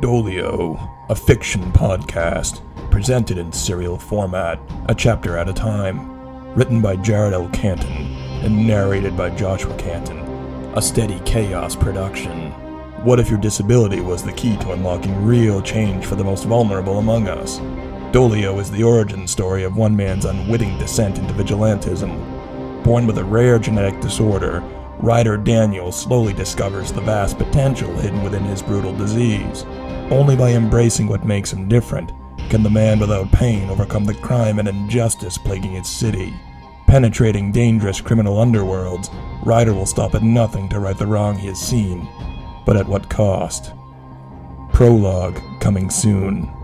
Dolio, a fiction podcast, presented in serial format, a chapter at a time. Written by Jared L. Canton and narrated by Joshua Canton. A steady chaos production. What if your disability was the key to unlocking real change for the most vulnerable among us? Dolio is the origin story of one man's unwitting descent into vigilantism. Born with a rare genetic disorder, Ryder Daniel slowly discovers the vast potential hidden within his brutal disease. Only by embracing what makes him different can the man without pain overcome the crime and injustice plaguing his city. Penetrating dangerous criminal underworlds, Ryder will stop at nothing to right the wrong he has seen. But at what cost? Prologue coming soon.